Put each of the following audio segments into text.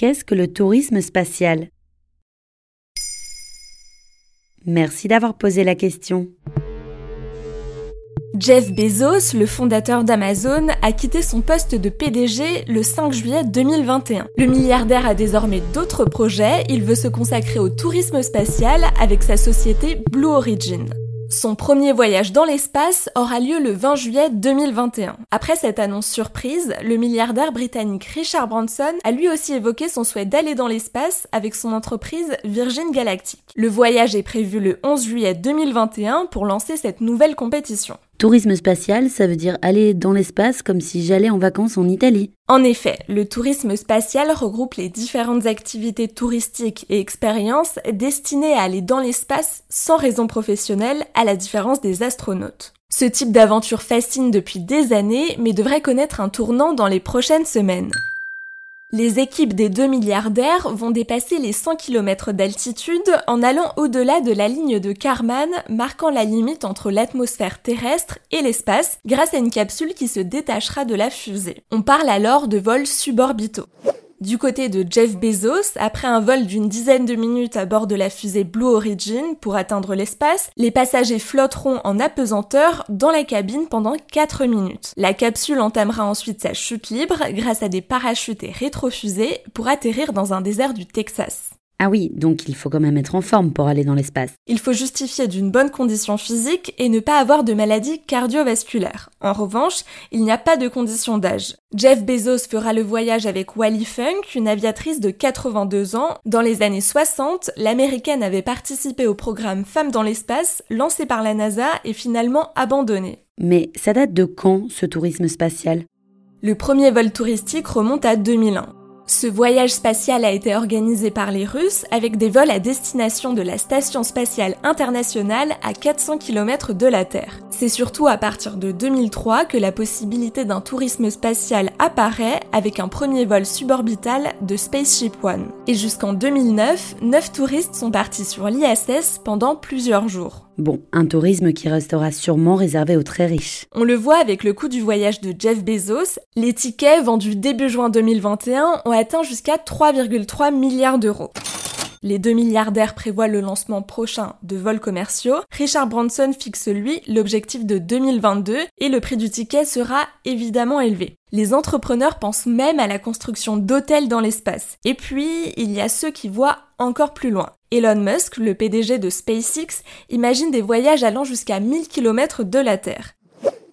Qu'est-ce que le tourisme spatial? Merci d'avoir posé la question. Jeff Bezos, le fondateur d'Amazon, a quitté son poste de PDG le 5 juillet 2021. Le milliardaire a désormais d'autres projets, il veut se consacrer au tourisme spatial avec sa société Blue Origin. Son premier voyage dans l'espace aura lieu le 20 juillet 2021. Après cette annonce surprise, le milliardaire britannique Richard Branson a lui aussi évoqué son souhait d'aller dans l'espace avec son entreprise Virgin Galactic. Le voyage est prévu le 11 juillet 2021 pour lancer cette nouvelle compétition. Tourisme spatial, ça veut dire aller dans l'espace comme si j'allais en vacances en Italie. En effet, le tourisme spatial regroupe les différentes activités touristiques et expériences destinées à aller dans l'espace sans raison professionnelle, à la différence des astronautes. Ce type d'aventure fascine depuis des années, mais devrait connaître un tournant dans les prochaines semaines. Les équipes des deux milliardaires vont dépasser les 100 km d'altitude en allant au-delà de la ligne de Kármán, marquant la limite entre l'atmosphère terrestre et l'espace, grâce à une capsule qui se détachera de la fusée. On parle alors de vols suborbitaux. Du côté de Jeff Bezos, après un vol d'une dizaine de minutes à bord de la fusée Blue Origin pour atteindre l'espace, les passagers flotteront en apesanteur dans la cabine pendant 4 minutes. La capsule entamera ensuite sa chute libre grâce à des parachutes et rétrofusées pour atterrir dans un désert du Texas. Ah oui, donc il faut quand même être en forme pour aller dans l'espace. Il faut justifier d'une bonne condition physique et ne pas avoir de maladie cardiovasculaire. En revanche, il n'y a pas de condition d'âge. Jeff Bezos fera le voyage avec Wally Funk, une aviatrice de 82 ans. Dans les années 60, l'américaine avait participé au programme Femmes dans l'espace, lancé par la NASA et finalement abandonné. Mais ça date de quand ce tourisme spatial? Le premier vol touristique remonte à 2001. Ce voyage spatial a été organisé par les Russes avec des vols à destination de la Station spatiale internationale à 400 km de la Terre. C'est surtout à partir de 2003 que la possibilité d'un tourisme spatial apparaît avec un premier vol suborbital de Spaceship One. Et jusqu'en 2009, 9 touristes sont partis sur l'ISS pendant plusieurs jours. Bon, un tourisme qui restera sûrement réservé aux très riches. On le voit avec le coût du voyage de Jeff Bezos, les tickets vendus début juin 2021 ont atteint jusqu'à 3,3 milliards d'euros. Les deux milliardaires prévoient le lancement prochain de vols commerciaux. Richard Branson fixe lui l'objectif de 2022 et le prix du ticket sera évidemment élevé. Les entrepreneurs pensent même à la construction d'hôtels dans l'espace. Et puis, il y a ceux qui voient encore plus loin. Elon Musk, le PDG de SpaceX, imagine des voyages allant jusqu'à 1000 km de la Terre.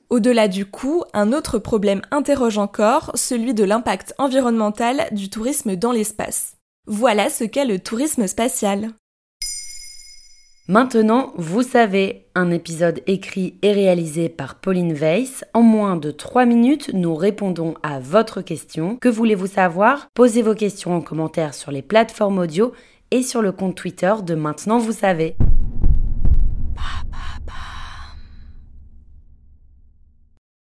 Au-delà du coût, un autre problème interroge encore, celui de l'impact environnemental du tourisme dans l'espace. Voilà ce qu'est le tourisme spatial. Maintenant, vous savez, un épisode écrit et réalisé par Pauline Weiss. En moins de 3 minutes, nous répondons à votre question. Que voulez-vous savoir? Posez vos questions en commentaire sur les plateformes audio et sur le compte Twitter de Maintenant Vous savez.